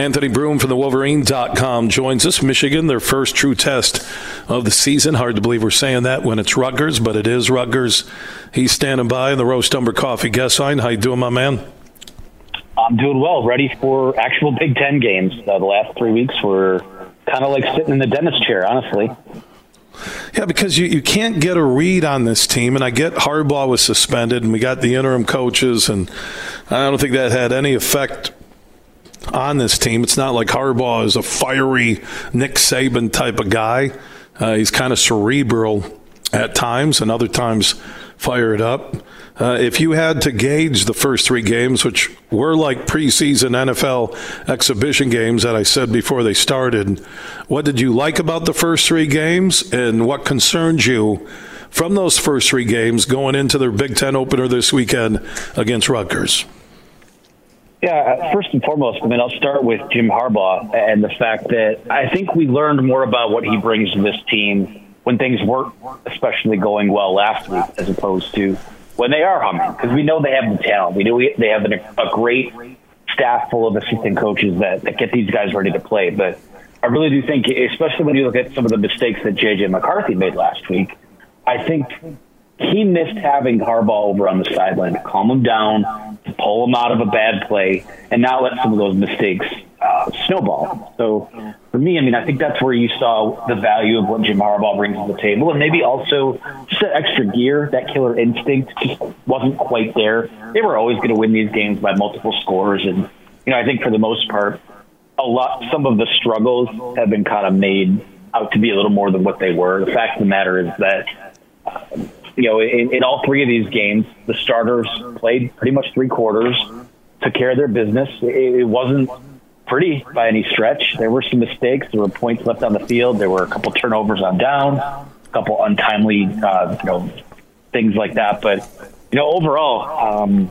Anthony Broome from the Wolverine.com joins us. Michigan, their first true test of the season. Hard to believe we're saying that when it's Rutgers, but it is Rutgers. He's standing by in the Roast Umber Coffee guest line. How you doing, my man? I'm doing well. Ready for actual Big Ten games. Uh, the last three weeks were kind of like sitting in the dentist chair, honestly. Yeah, because you, you can't get a read on this team, and I get Harbaugh was suspended, and we got the interim coaches, and I don't think that had any effect on this team. It's not like Harbaugh is a fiery Nick Saban type of guy. Uh, he's kind of cerebral at times, and other times fired up. Uh, if you had to gauge the first three games, which were like preseason NFL exhibition games that I said before they started, what did you like about the first three games, and what concerns you from those first three games going into their Big Ten opener this weekend against Rutgers? Yeah, uh, first and foremost, I mean, I'll start with Jim Harbaugh and the fact that I think we learned more about what he brings to this team when things weren't especially going well last week as opposed to when they are humming because we know they have the talent. We know we, they have an, a great staff full of assistant coaches that, that get these guys ready to play. But I really do think, especially when you look at some of the mistakes that JJ McCarthy made last week, I think he missed having Harbaugh over on the sideline to calm him down, to pull him out of a bad play, and not let some of those mistakes uh, snowball. So for me, I mean, I think that's where you saw the value of what Jim Harbaugh brings to the table, and maybe also just that extra gear, that killer instinct, just wasn't quite there. They were always going to win these games by multiple scores, and you know, I think for the most part, a lot, some of the struggles have been kind of made out to be a little more than what they were. The fact of the matter is that. You know, in, in all three of these games, the starters played pretty much three quarters, took care of their business. It, it wasn't pretty by any stretch. There were some mistakes. There were points left on the field. There were a couple turnovers on down, a couple untimely, uh, you know, things like that. But you know, overall, um,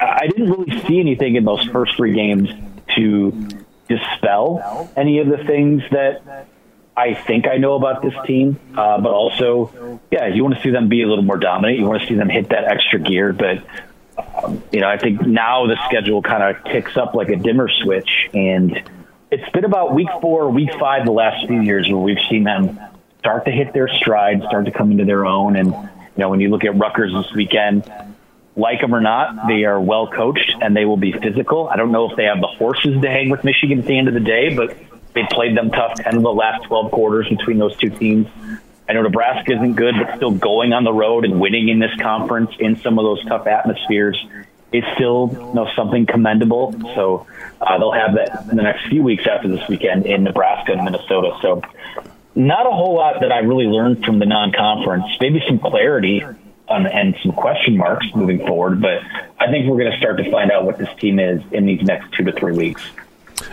I didn't really see anything in those first three games to dispel any of the things that I think I know about this team, uh, but also, yeah, you want to see them be a little more dominant. You want to see them hit that extra gear. But, um, you know, I think now the schedule kind of kicks up like a dimmer switch. And it's been about week four, week five the last few years where we've seen them start to hit their stride, start to come into their own. And, you know, when you look at Rutgers this weekend, like them or not, they are well coached and they will be physical. I don't know if they have the horses to hang with Michigan at the end of the day, but they played them tough 10 of the last 12 quarters between those two teams. I know Nebraska isn't good, but still going on the road and winning in this conference in some of those tough atmospheres is still you know, something commendable. So uh, they'll have that in the next few weeks after this weekend in Nebraska and Minnesota. So not a whole lot that I really learned from the non-conference. Maybe some clarity and some question marks moving forward, but I think we're going to start to find out what this team is in these next two to three weeks.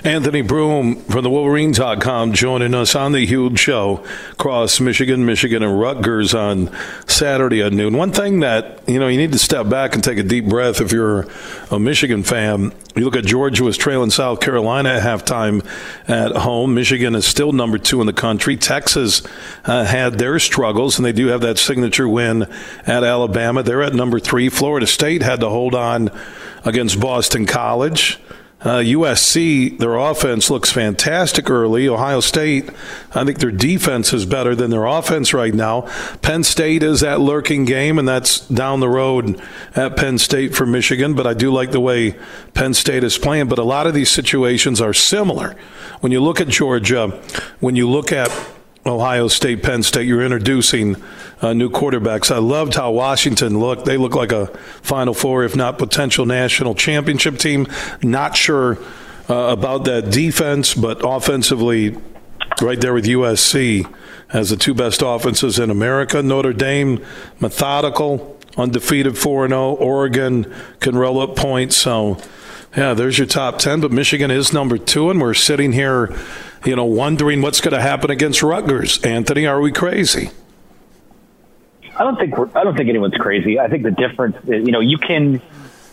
Anthony Broome from the Wolverines.com joining us on the huge show across Michigan, Michigan, and Rutgers on Saturday at noon. One thing that, you know, you need to step back and take a deep breath if you're a Michigan fan. You look at Georgia was trailing South Carolina at halftime at home. Michigan is still number two in the country. Texas uh, had their struggles, and they do have that signature win at Alabama. They're at number three. Florida State had to hold on against Boston College. Uh, USC, their offense looks fantastic early. Ohio State, I think their defense is better than their offense right now. Penn State is that lurking game, and that's down the road at Penn State for Michigan. But I do like the way Penn State is playing. But a lot of these situations are similar. When you look at Georgia, when you look at Ohio State, Penn State, you're introducing uh, new quarterbacks. I loved how Washington looked. They look like a Final Four, if not potential national championship team. Not sure uh, about that defense, but offensively, right there with USC as the two best offenses in America. Notre Dame, methodical, undefeated 4 0. Oregon can roll up points. So, yeah, there's your top 10. But Michigan is number two, and we're sitting here, you know, wondering what's going to happen against Rutgers. Anthony, are we crazy? I don't think I don't think anyone's crazy. I think the difference, is, you know, you can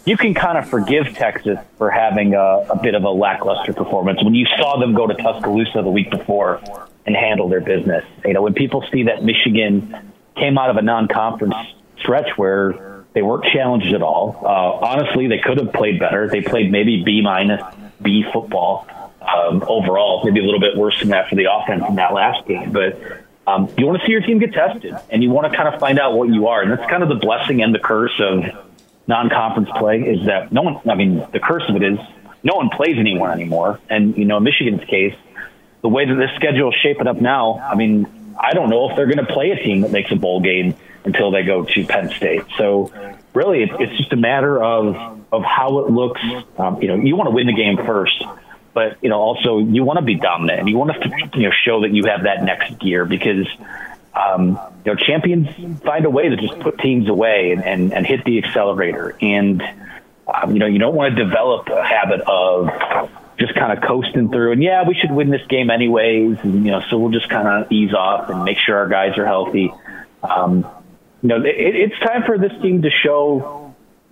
you can kind of forgive Texas for having a, a bit of a lackluster performance when you saw them go to Tuscaloosa the week before and handle their business. You know, when people see that Michigan came out of a non-conference stretch where they weren't challenged at all. Uh, honestly, they could have played better. They played maybe B minus B football um, overall. Maybe a little bit worse than that for the offense in that last game, but. Um, you want to see your team get tested, and you want to kind of find out what you are, and that's kind of the blessing and the curse of non-conference play. Is that no one? I mean, the curse of it is no one plays anyone anymore, and you know, in Michigan's case, the way that this schedule is shaping up now, I mean, I don't know if they're going to play a team that makes a bowl game until they go to Penn State. So really, it's just a matter of of how it looks. Um, you know, you want to win the game first, but you know, also you want to be dominant and you want to you know show that you have that next gear because. Um, you know, champions find a way to just put teams away and, and, and hit the accelerator. And, um, you know, you don't want to develop a habit of just kind of coasting through. And yeah, we should win this game anyways. And, you know, so we'll just kind of ease off and make sure our guys are healthy. Um, you know, it, it's time for this team to show.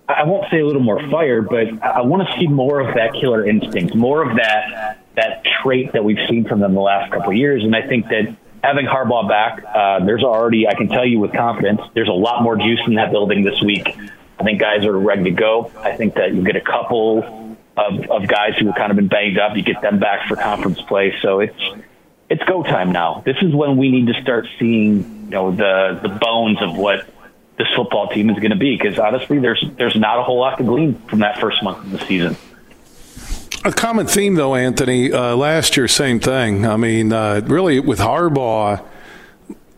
I won't say a little more fire, but I want to see more of that killer instinct, more of that that trait that we've seen from them the last couple of years. And I think that having Harbaugh back, uh, there's already, I can tell you with confidence, there's a lot more juice in that building this week. I think guys are ready to go. I think that you get a couple of, of guys who have kind of been banged up. You get them back for conference play. So it's it's go time now. This is when we need to start seeing you know the the bones of what this football team is going to be. Because honestly, there's there's not a whole lot to glean from that first month of the season. A common theme, though, Anthony. Uh, last year, same thing. I mean, uh, really, with Harbaugh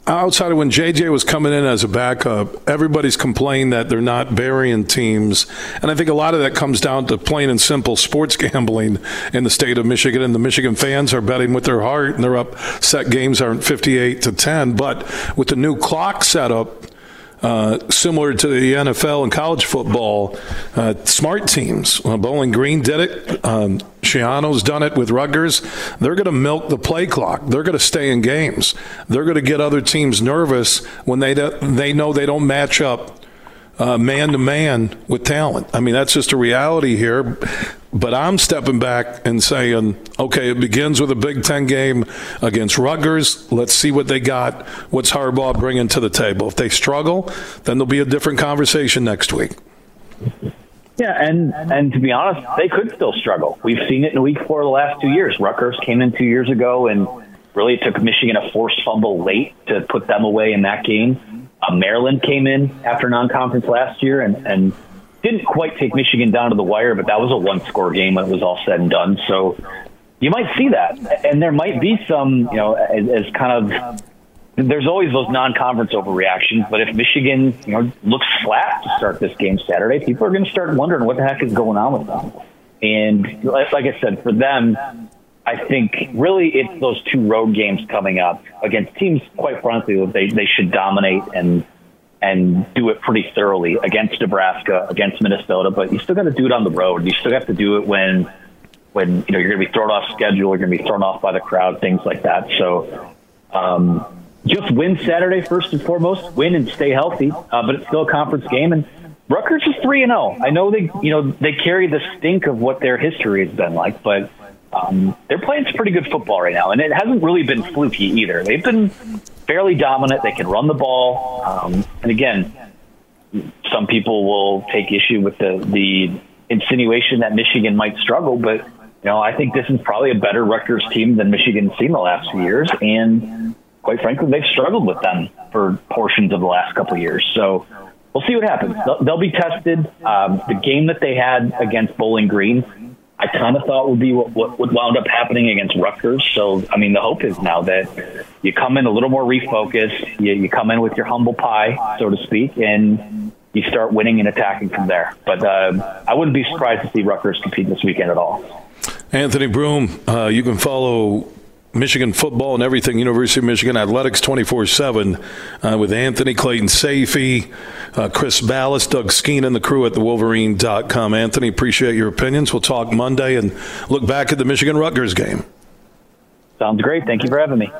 outside of when JJ was coming in as a backup, everybody's complained that they're not burying teams. And I think a lot of that comes down to plain and simple sports gambling in the state of Michigan. And the Michigan fans are betting with their heart, and their upset games aren't 58 to 10. But with the new clock setup, uh, similar to the NFL and college football, uh, smart teams. Uh, Bowling Green did it. Um, Schiano's done it with Rutgers. They're going to milk the play clock. They're going to stay in games. They're going to get other teams nervous when they they know they don't match up man to man with talent. I mean, that's just a reality here. But I'm stepping back and saying, okay, it begins with a Big Ten game against Rutgers. Let's see what they got. What's Harbaugh bringing to the table? If they struggle, then there'll be a different conversation next week. Yeah, and and to be honest, they could still struggle. We've seen it in week four of the last two years. Rutgers came in two years ago and really took Michigan a forced fumble late to put them away in that game. Uh, Maryland came in after non-conference last year and and didn't quite take Michigan down to the wire, but that was a one score game when it was all said and done. So you might see that. And there might be some, you know, as, as kind of there's always those non-conference overreactions, but if Michigan, you know, looks flat to start this game Saturday, people are going to start wondering what the heck is going on with them. And like I said, for them, I think really it's those two road games coming up against teams, quite frankly, they, they should dominate and and do it pretty thoroughly against Nebraska, against Minnesota. But you still got to do it on the road. You still have to do it when when you know you're going to be thrown off schedule, you're going to be thrown off by the crowd, things like that. So um, just win Saturday first and foremost, win and stay healthy. Uh, but it's still a conference game, and Rutgers is three and zero. Oh. I know they you know they carry the stink of what their history has been like, but um, they're playing some pretty good football right now, and it hasn't really been fluky either. They've been fairly dominant. They can run the ball, um, and again, some people will take issue with the the insinuation that Michigan might struggle, but you know I think this is probably a better Rutgers team than Michigan's seen the last few years, and quite frankly, they've struggled with them for portions of the last couple of years. So we'll see what happens. They'll, they'll be tested. Um, the game that they had against Bowling Green I kind of thought would be what, what, what wound up happening against Rutgers. So, I mean, the hope is now that you come in a little more refocused, you, you come in with your humble pie, so to speak, and you start winning and attacking from there. But uh, I wouldn't be surprised to see Rutgers compete this weekend at all. Anthony Broome, uh, you can follow Michigan football and everything, University of Michigan Athletics 24 uh, 7 with Anthony Clayton Sayfie, uh, Chris Balas, Doug Skene, and the crew at the Wolverine.com. Anthony, appreciate your opinions. We'll talk Monday and look back at the Michigan Rutgers game. Sounds great. Thank you for having me.